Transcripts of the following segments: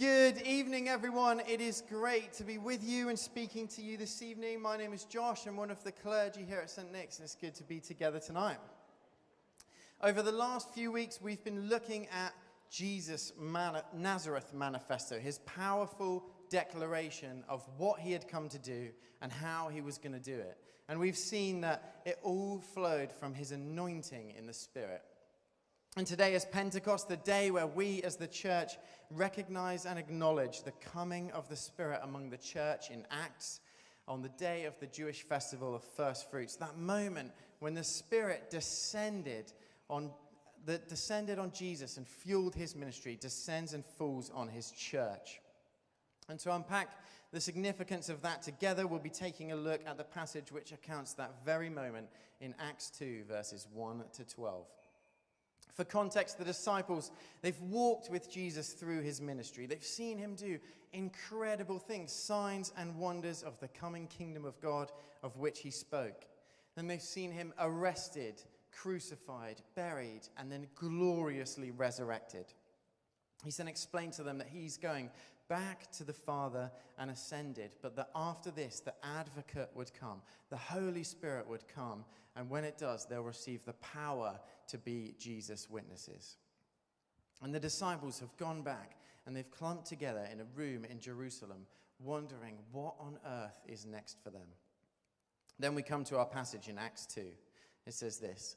Good evening, everyone. It is great to be with you and speaking to you this evening. My name is Josh. I'm one of the clergy here at St. Nick's, and it's good to be together tonight. Over the last few weeks, we've been looking at Jesus' Nazareth manifesto, his powerful declaration of what he had come to do and how he was going to do it. And we've seen that it all flowed from his anointing in the Spirit. And today is Pentecost, the day where we as the church recognize and acknowledge the coming of the Spirit among the church in Acts on the day of the Jewish festival of first fruits. That moment when the Spirit descended on that descended on Jesus and fueled his ministry descends and falls on his church. And to unpack the significance of that together, we'll be taking a look at the passage which accounts that very moment in Acts 2, verses 1 to 12. For context, the disciples, they've walked with Jesus through his ministry. They've seen him do incredible things, signs and wonders of the coming kingdom of God of which he spoke. And they've seen him arrested, crucified, buried, and then gloriously resurrected. He then explained to them that he's going back to the Father and ascended, but that after this, the advocate would come, the Holy Spirit would come, and when it does, they'll receive the power to be Jesus' witnesses. And the disciples have gone back and they've clumped together in a room in Jerusalem, wondering what on earth is next for them. Then we come to our passage in Acts 2. It says this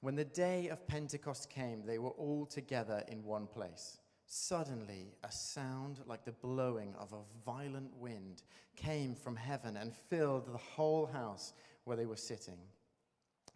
When the day of Pentecost came, they were all together in one place. Suddenly, a sound like the blowing of a violent wind came from heaven and filled the whole house where they were sitting.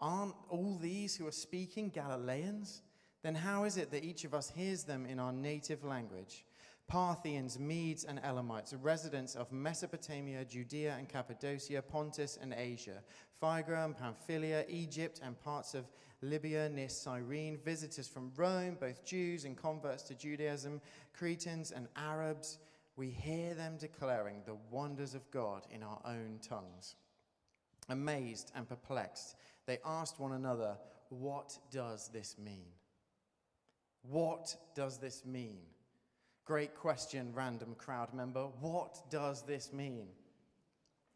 Aren't all these who are speaking Galileans? Then how is it that each of us hears them in our native language? Parthians, Medes, and Elamites, residents of Mesopotamia, Judea and Cappadocia, Pontus and Asia, Phrygia and Pamphylia, Egypt and parts of Libya near Cyrene, visitors from Rome, both Jews and converts to Judaism, Cretans and Arabs, we hear them declaring the wonders of God in our own tongues. Amazed and perplexed, they asked one another, What does this mean? What does this mean? Great question, random crowd member. What does this mean?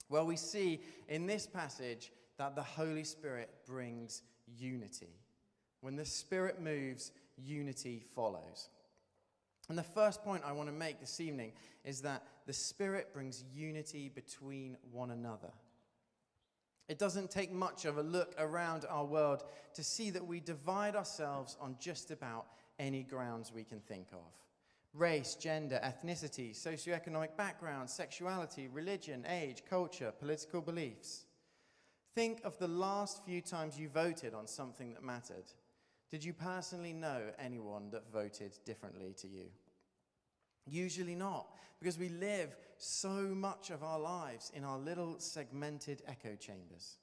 Well, we see in this passage that the Holy Spirit brings unity. When the Spirit moves, unity follows. And the first point I want to make this evening is that the Spirit brings unity between one another. It doesn't take much of a look around our world to see that we divide ourselves on just about any grounds we can think of race, gender, ethnicity, socioeconomic background, sexuality, religion, age, culture, political beliefs. Think of the last few times you voted on something that mattered. Did you personally know anyone that voted differently to you? Usually not, because we live so much of our lives in our little segmented echo chambers.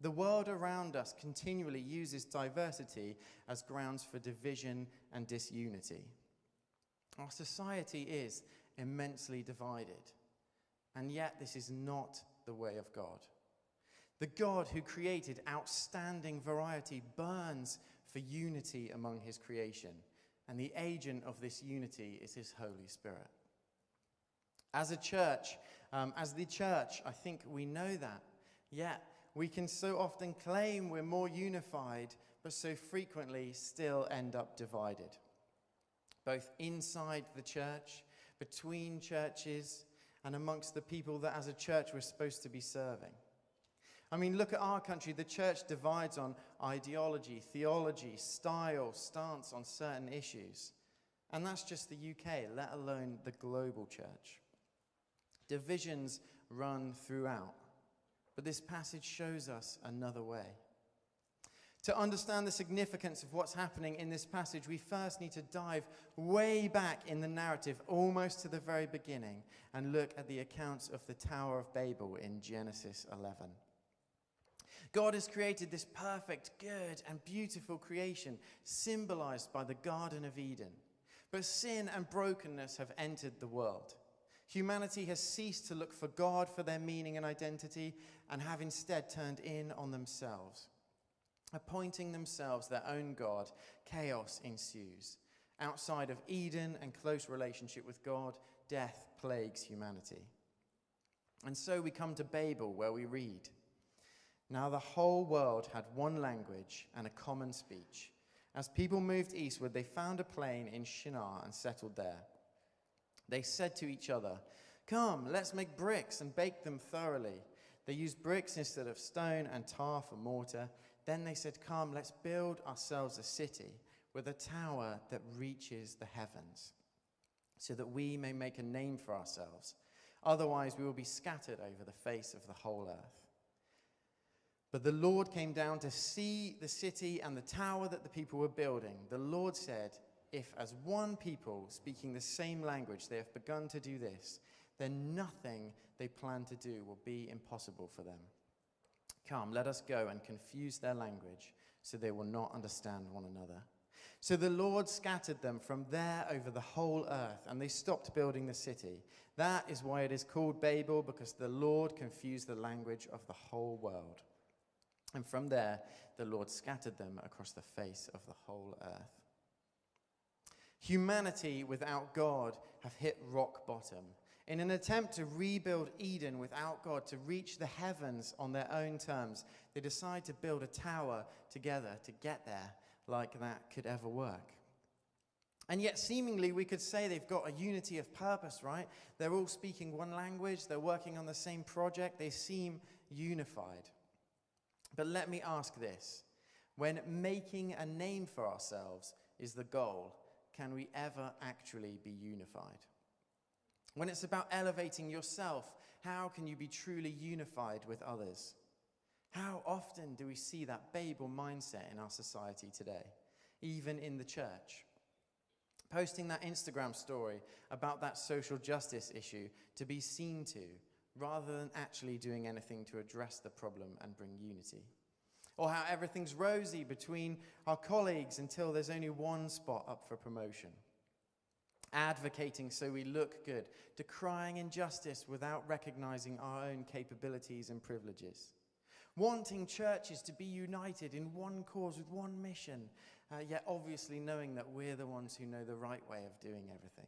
The world around us continually uses diversity as grounds for division and disunity. Our society is immensely divided, and yet this is not the way of God. The God who created outstanding variety burns for unity among his creation and the agent of this unity is His Holy Spirit. As a church, um, as the church, I think we know that. Yet, we can so often claim we're more unified, but so frequently still end up divided. Both inside the church, between churches, and amongst the people that as a church we're supposed to be serving. I mean, look at our country. The church divides on ideology, theology, style, stance on certain issues. And that's just the UK, let alone the global church. Divisions run throughout. But this passage shows us another way. To understand the significance of what's happening in this passage, we first need to dive way back in the narrative, almost to the very beginning, and look at the accounts of the Tower of Babel in Genesis 11. God has created this perfect, good, and beautiful creation, symbolized by the Garden of Eden. But sin and brokenness have entered the world. Humanity has ceased to look for God for their meaning and identity and have instead turned in on themselves. Appointing themselves their own God, chaos ensues. Outside of Eden and close relationship with God, death plagues humanity. And so we come to Babel, where we read Now the whole world had one language and a common speech. As people moved eastward, they found a plain in Shinar and settled there. They said to each other, Come, let's make bricks and bake them thoroughly. They used bricks instead of stone and tar for mortar. Then they said, Come, let's build ourselves a city with a tower that reaches the heavens, so that we may make a name for ourselves. Otherwise, we will be scattered over the face of the whole earth. But the Lord came down to see the city and the tower that the people were building. The Lord said, If as one people speaking the same language they have begun to do this, then nothing they plan to do will be impossible for them. Come, let us go and confuse their language so they will not understand one another. So the Lord scattered them from there over the whole earth, and they stopped building the city. That is why it is called Babel, because the Lord confused the language of the whole world. And from there, the Lord scattered them across the face of the whole earth. Humanity without God have hit rock bottom. In an attempt to rebuild Eden without God, to reach the heavens on their own terms, they decide to build a tower together to get there like that could ever work. And yet, seemingly, we could say they've got a unity of purpose, right? They're all speaking one language, they're working on the same project, they seem unified. But let me ask this when making a name for ourselves is the goal, can we ever actually be unified? When it's about elevating yourself, how can you be truly unified with others? How often do we see that Babel mindset in our society today, even in the church? Posting that Instagram story about that social justice issue to be seen to, rather than actually doing anything to address the problem and bring unity. Or how everything's rosy between our colleagues until there's only one spot up for promotion advocating so we look good, decrying injustice without recognizing our own capabilities and privileges, wanting churches to be united in one cause with one mission, uh, yet obviously knowing that we're the ones who know the right way of doing everything.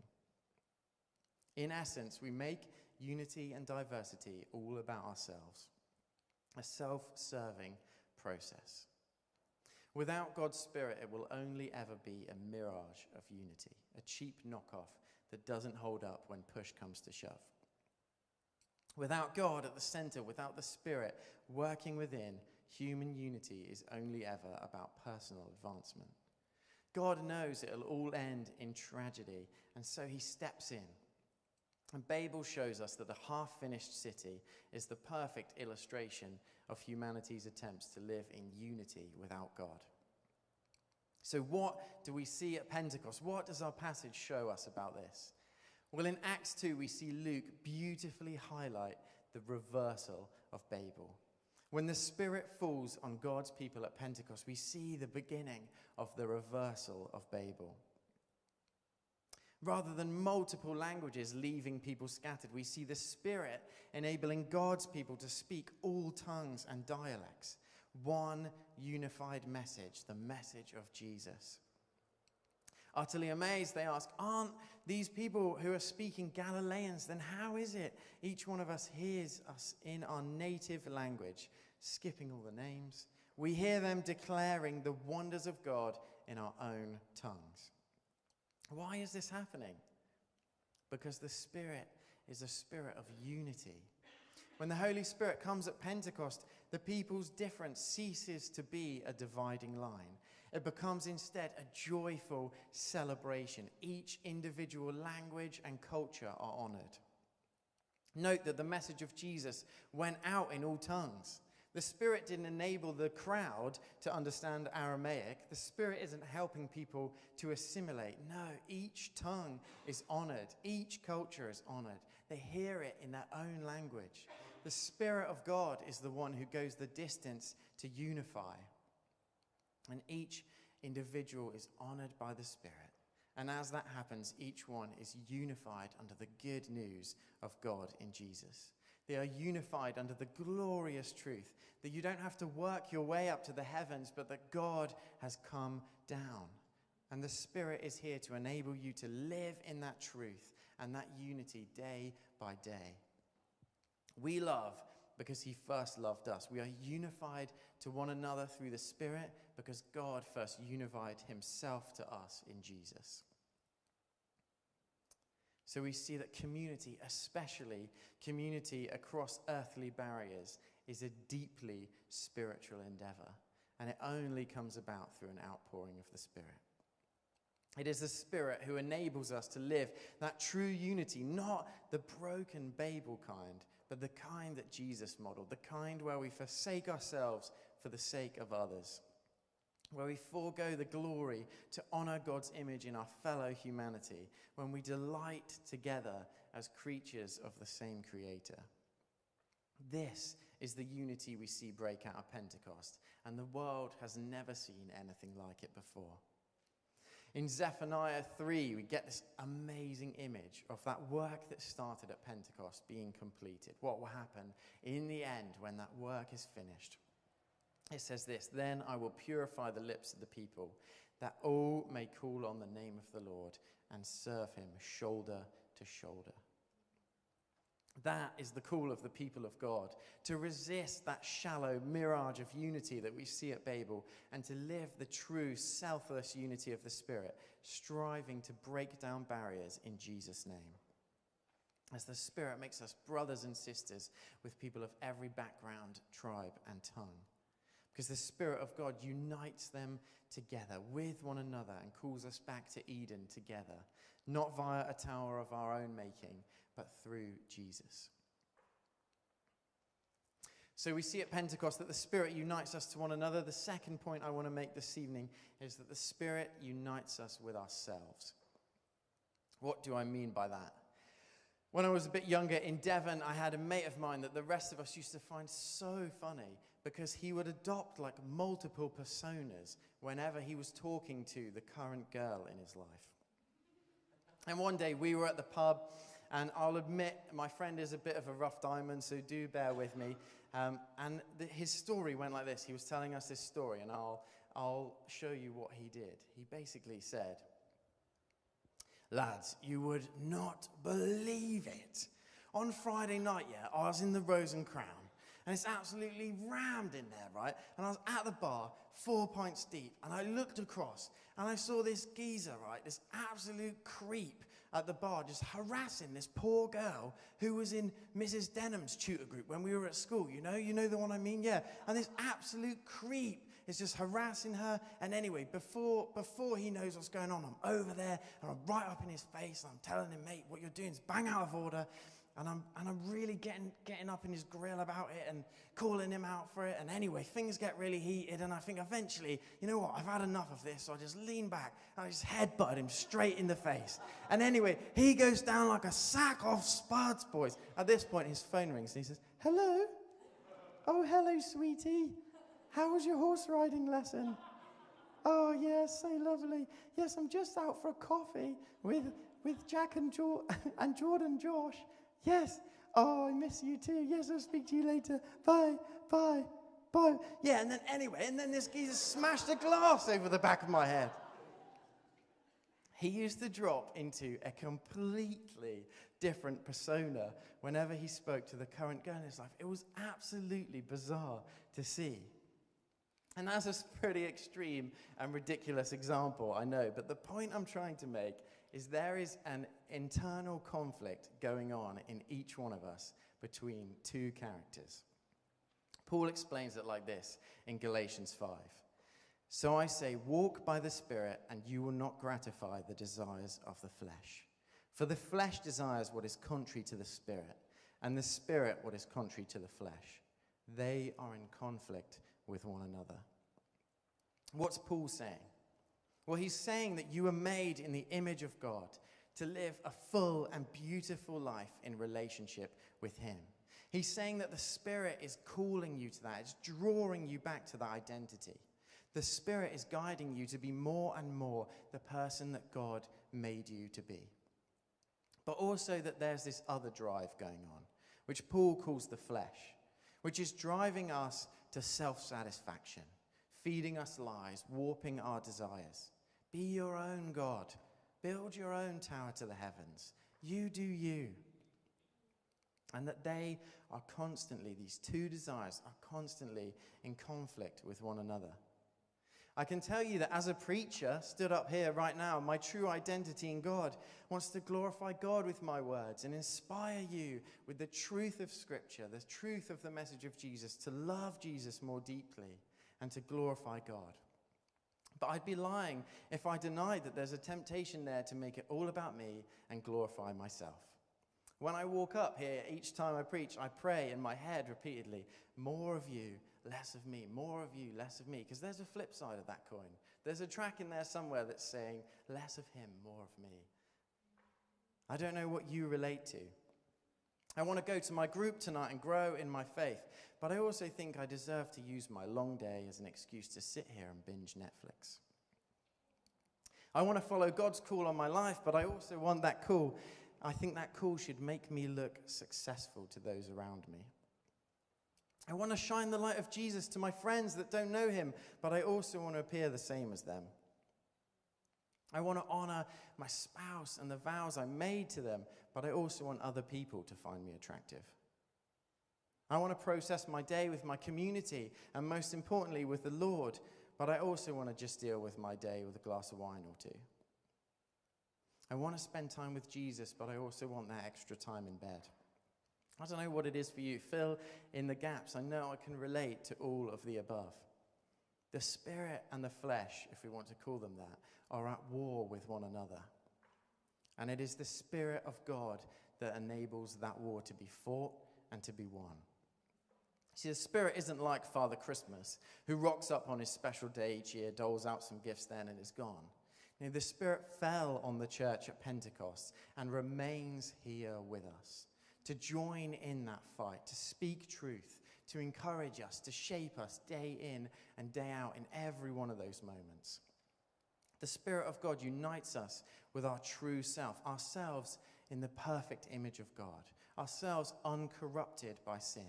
In essence, we make unity and diversity all about ourselves, a self serving process. Without God's Spirit, it will only ever be a mirage of unity, a cheap knockoff that doesn't hold up when push comes to shove. Without God at the center, without the Spirit working within, human unity is only ever about personal advancement. God knows it'll all end in tragedy, and so he steps in. And Babel shows us that the half finished city is the perfect illustration of humanity's attempts to live in unity without God. So, what do we see at Pentecost? What does our passage show us about this? Well, in Acts 2, we see Luke beautifully highlight the reversal of Babel. When the Spirit falls on God's people at Pentecost, we see the beginning of the reversal of Babel. Rather than multiple languages leaving people scattered, we see the Spirit enabling God's people to speak all tongues and dialects. One unified message, the message of Jesus. Utterly amazed, they ask, Aren't these people who are speaking Galileans? Then how is it each one of us hears us in our native language, skipping all the names? We hear them declaring the wonders of God in our own tongues. Why is this happening? Because the Spirit is a spirit of unity. When the Holy Spirit comes at Pentecost, the people's difference ceases to be a dividing line. It becomes instead a joyful celebration. Each individual language and culture are honored. Note that the message of Jesus went out in all tongues. The Spirit didn't enable the crowd to understand Aramaic. The Spirit isn't helping people to assimilate. No, each tongue is honored, each culture is honored. They hear it in their own language. The Spirit of God is the one who goes the distance to unify. And each individual is honored by the Spirit. And as that happens, each one is unified under the good news of God in Jesus. They are unified under the glorious truth that you don't have to work your way up to the heavens, but that God has come down. And the Spirit is here to enable you to live in that truth and that unity day by day. We love because He first loved us. We are unified to one another through the Spirit because God first unified Himself to us in Jesus. So we see that community, especially community across earthly barriers, is a deeply spiritual endeavor. And it only comes about through an outpouring of the Spirit. It is the Spirit who enables us to live that true unity, not the broken Babel kind, but the kind that Jesus modeled, the kind where we forsake ourselves for the sake of others where we forego the glory to honor God's image in our fellow humanity, when we delight together as creatures of the same Creator. This is the unity we see break out at Pentecost, and the world has never seen anything like it before. In Zephaniah 3, we get this amazing image of that work that started at Pentecost being completed. What will happen in the end when that work is finished? It says this Then I will purify the lips of the people, that all may call on the name of the Lord and serve him shoulder to shoulder. That is the call of the people of God to resist that shallow mirage of unity that we see at Babel and to live the true selfless unity of the Spirit, striving to break down barriers in Jesus' name. As the Spirit makes us brothers and sisters with people of every background, tribe, and tongue because the Spirit of God unites them together with one another and calls us back to Eden together, not via a tower of our own making, but through Jesus. So we see at Pentecost that the Spirit unites us to one another. The second point I want to make this evening is that the Spirit unites us with ourselves. What do I mean by that? When I was a bit younger in Devon, I had a mate of mine that the rest of us used to find so funny because he would adopt like multiple personas whenever he was talking to the current girl in his life. And one day we were at the pub, and I'll admit my friend is a bit of a rough diamond, so do bear with me. Um, and the, his story went like this. He was telling us this story, and I'll, I'll show you what he did. He basically said, Lads, you would not believe it. On Friday night, yeah, I was in the Rose and Crown and it's absolutely rammed in there, right? And I was at the bar, four pints deep, and I looked across and I saw this geezer, right? This absolute creep at the bar just harassing this poor girl who was in Mrs. Denham's tutor group when we were at school. You know, you know the one I mean? Yeah. And this absolute creep is just harassing her. And anyway, before, before he knows what's going on, I'm over there and I'm right up in his face and I'm telling him, mate, what you're doing is bang out of order and I'm, and I'm really getting, getting up in his grill about it and calling him out for it. And anyway, things get really heated. And I think eventually, you know what, I've had enough of this. So I just lean back and I just headbutted him straight in the face. And anyway, he goes down like a sack of spuds, boys. At this point, his phone rings and he says, Hello? Oh, hello, sweetie. How was your horse riding lesson? Oh, yes, so lovely. Yes, I'm just out for a coffee with, with Jack and, jo- and Jordan Josh. Yes. Oh, I miss you too. Yes, I'll speak to you later. Bye, bye, bye. Yeah, and then anyway, and then this geezer smashed a glass over the back of my head. He used to drop into a completely different persona whenever he spoke to the current girl in his life. It was absolutely bizarre to see. And that's a pretty extreme and ridiculous example, I know, but the point I'm trying to make is there is an internal conflict going on in each one of us between two characters. Paul explains it like this in Galatians 5. So I say, walk by the Spirit, and you will not gratify the desires of the flesh. For the flesh desires what is contrary to the Spirit, and the Spirit what is contrary to the flesh. they are in conflict with one another. What's Paul saying? Well, he's saying that you are made in the image of God to live a full and beautiful life in relationship with Him. He's saying that the Spirit is calling you to that, it's drawing you back to that identity. The Spirit is guiding you to be more and more the person that God made you to be. But also that there's this other drive going on, which Paul calls the flesh, which is driving us to self satisfaction, feeding us lies, warping our desires. Be your own God. Build your own tower to the heavens. You do you. And that they are constantly, these two desires are constantly in conflict with one another. I can tell you that as a preacher, stood up here right now, my true identity in God wants to glorify God with my words and inspire you with the truth of Scripture, the truth of the message of Jesus, to love Jesus more deeply and to glorify God. But I'd be lying if I denied that there's a temptation there to make it all about me and glorify myself. When I walk up here, each time I preach, I pray in my head repeatedly, more of you, less of me, more of you, less of me. Because there's a flip side of that coin. There's a track in there somewhere that's saying, less of him, more of me. I don't know what you relate to. I want to go to my group tonight and grow in my faith, but I also think I deserve to use my long day as an excuse to sit here and binge Netflix. I want to follow God's call on my life, but I also want that call. I think that call should make me look successful to those around me. I want to shine the light of Jesus to my friends that don't know him, but I also want to appear the same as them. I want to honor my spouse and the vows I made to them, but I also want other people to find me attractive. I want to process my day with my community and, most importantly, with the Lord, but I also want to just deal with my day with a glass of wine or two. I want to spend time with Jesus, but I also want that extra time in bed. I don't know what it is for you. Fill in the gaps. I know I can relate to all of the above. The spirit and the flesh, if we want to call them that, are at war with one another. And it is the Spirit of God that enables that war to be fought and to be won. See, the Spirit isn't like Father Christmas, who rocks up on his special day each year, doles out some gifts then, and is gone. You the Spirit fell on the church at Pentecost and remains here with us to join in that fight, to speak truth, to encourage us, to shape us day in and day out in every one of those moments. The Spirit of God unites us with our true self, ourselves in the perfect image of God, ourselves uncorrupted by sin.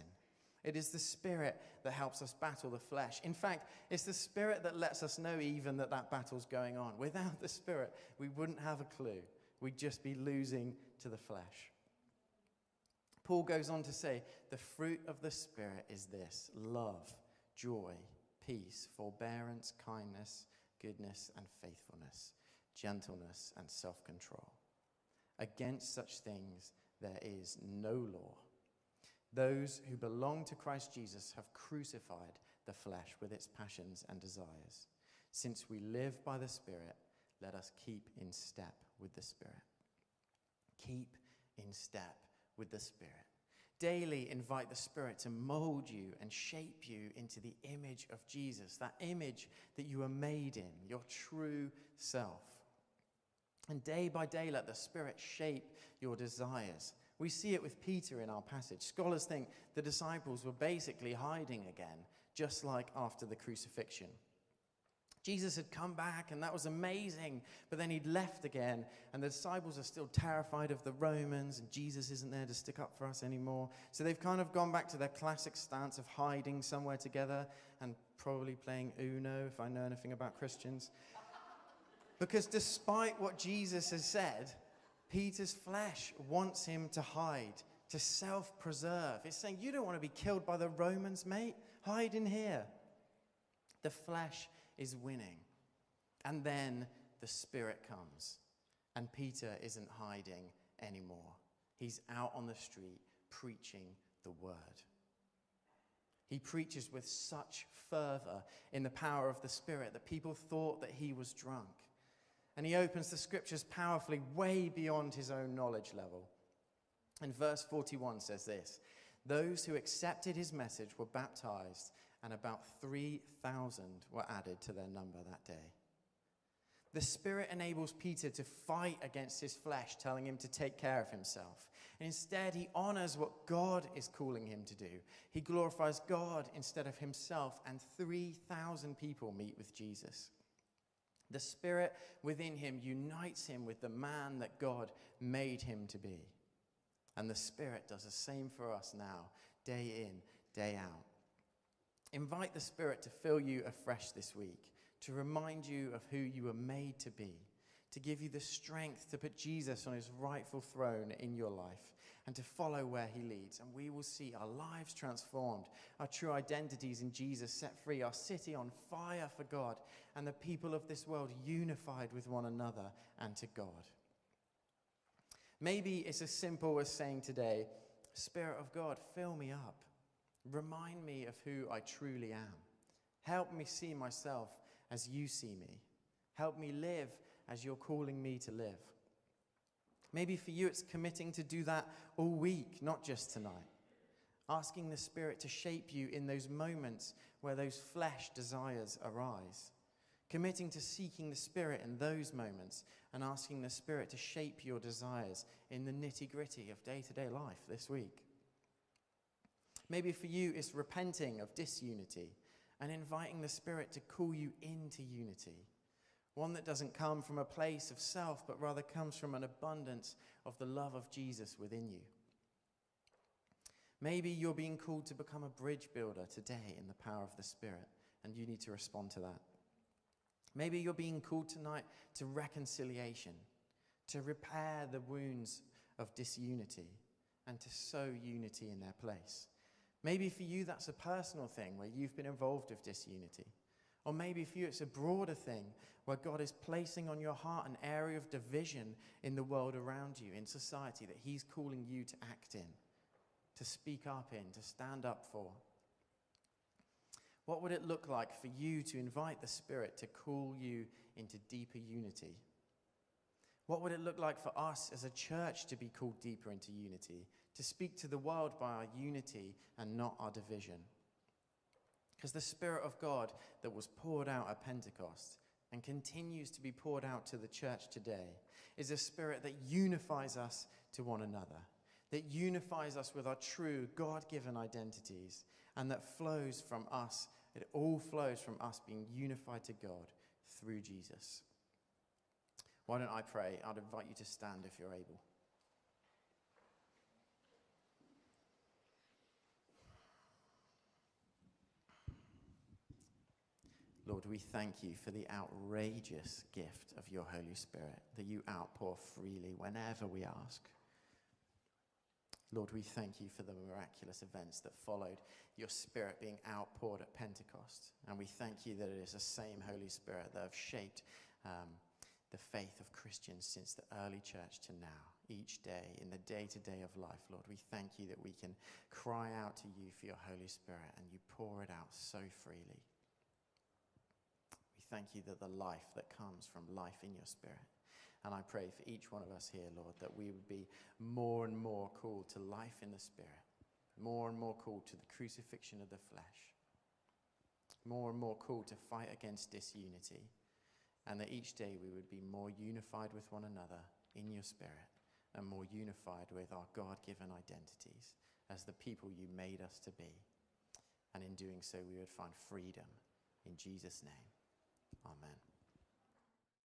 It is the Spirit that helps us battle the flesh. In fact, it's the Spirit that lets us know even that that battle's going on. Without the Spirit, we wouldn't have a clue. We'd just be losing to the flesh. Paul goes on to say, the fruit of the Spirit is this love, joy, peace, forbearance, kindness, goodness, and faithfulness, gentleness, and self control. Against such things there is no law. Those who belong to Christ Jesus have crucified the flesh with its passions and desires. Since we live by the Spirit, let us keep in step with the Spirit. Keep in step with the Spirit. Daily invite the Spirit to mold you and shape you into the image of Jesus, that image that you are made in, your true self. And day by day, let the Spirit shape your desires. We see it with Peter in our passage. Scholars think the disciples were basically hiding again, just like after the crucifixion. Jesus had come back, and that was amazing. But then he'd left again, and the disciples are still terrified of the Romans, and Jesus isn't there to stick up for us anymore. So they've kind of gone back to their classic stance of hiding somewhere together and probably playing Uno, if I know anything about Christians. Because despite what Jesus has said, Peter's flesh wants him to hide, to self preserve. It's saying, You don't want to be killed by the Romans, mate. Hide in here. The flesh is winning. And then the Spirit comes, and Peter isn't hiding anymore. He's out on the street preaching the word. He preaches with such fervor in the power of the Spirit that people thought that he was drunk. And he opens the scriptures powerfully, way beyond his own knowledge level. And verse 41 says this Those who accepted his message were baptized, and about 3,000 were added to their number that day. The Spirit enables Peter to fight against his flesh, telling him to take care of himself. And instead, he honors what God is calling him to do. He glorifies God instead of himself, and 3,000 people meet with Jesus. The Spirit within him unites him with the man that God made him to be. And the Spirit does the same for us now, day in, day out. Invite the Spirit to fill you afresh this week to remind you of who you were made to be, to give you the strength to put Jesus on his rightful throne in your life, and to follow where he leads. And we will see our lives transformed, our true identities in Jesus set free, our city on fire for God, and the people of this world unified with one another and to God. Maybe it's as simple as saying today, Spirit of God, fill me up. Remind me of who I truly am. Help me see myself as you see me. Help me live as you're calling me to live. Maybe for you, it's committing to do that all week, not just tonight. Asking the Spirit to shape you in those moments where those flesh desires arise. Committing to seeking the Spirit in those moments and asking the Spirit to shape your desires in the nitty gritty of day to day life this week. Maybe for you, it's repenting of disunity and inviting the Spirit to call you into unity. One that doesn't come from a place of self, but rather comes from an abundance of the love of Jesus within you. Maybe you're being called to become a bridge builder today in the power of the Spirit, and you need to respond to that. Maybe you're being called tonight to reconciliation, to repair the wounds of disunity, and to sow unity in their place. Maybe for you, that's a personal thing where you've been involved with disunity. Or maybe for you, it's a broader thing where God is placing on your heart an area of division in the world around you, in society, that He's calling you to act in, to speak up in, to stand up for. What would it look like for you to invite the Spirit to call you into deeper unity? What would it look like for us as a church to be called deeper into unity, to speak to the world by our unity and not our division? Because the Spirit of God that was poured out at Pentecost and continues to be poured out to the church today is a Spirit that unifies us to one another, that unifies us with our true God given identities, and that flows from us. It all flows from us being unified to God through Jesus. Why don't I pray? I'd invite you to stand if you're able. Lord, we thank you for the outrageous gift of your Holy Spirit that you outpour freely whenever we ask. Lord, we thank you for the miraculous events that followed your Spirit being outpoured at Pentecost. And we thank you that it is the same Holy Spirit that have shaped um, the faith of Christians since the early church to now, each day, in the day to day of life, Lord. We thank you that we can cry out to you for your Holy Spirit and you pour it out so freely. Thank you that the life that comes from life in your Spirit. And I pray for each one of us here, Lord, that we would be more and more called to life in the Spirit, more and more called to the crucifixion of the flesh, more and more called to fight against disunity and that each day we would be more unified with one another in your spirit and more unified with our God given identities as the people you made us to be. And in doing so, we would find freedom. In Jesus' name, amen.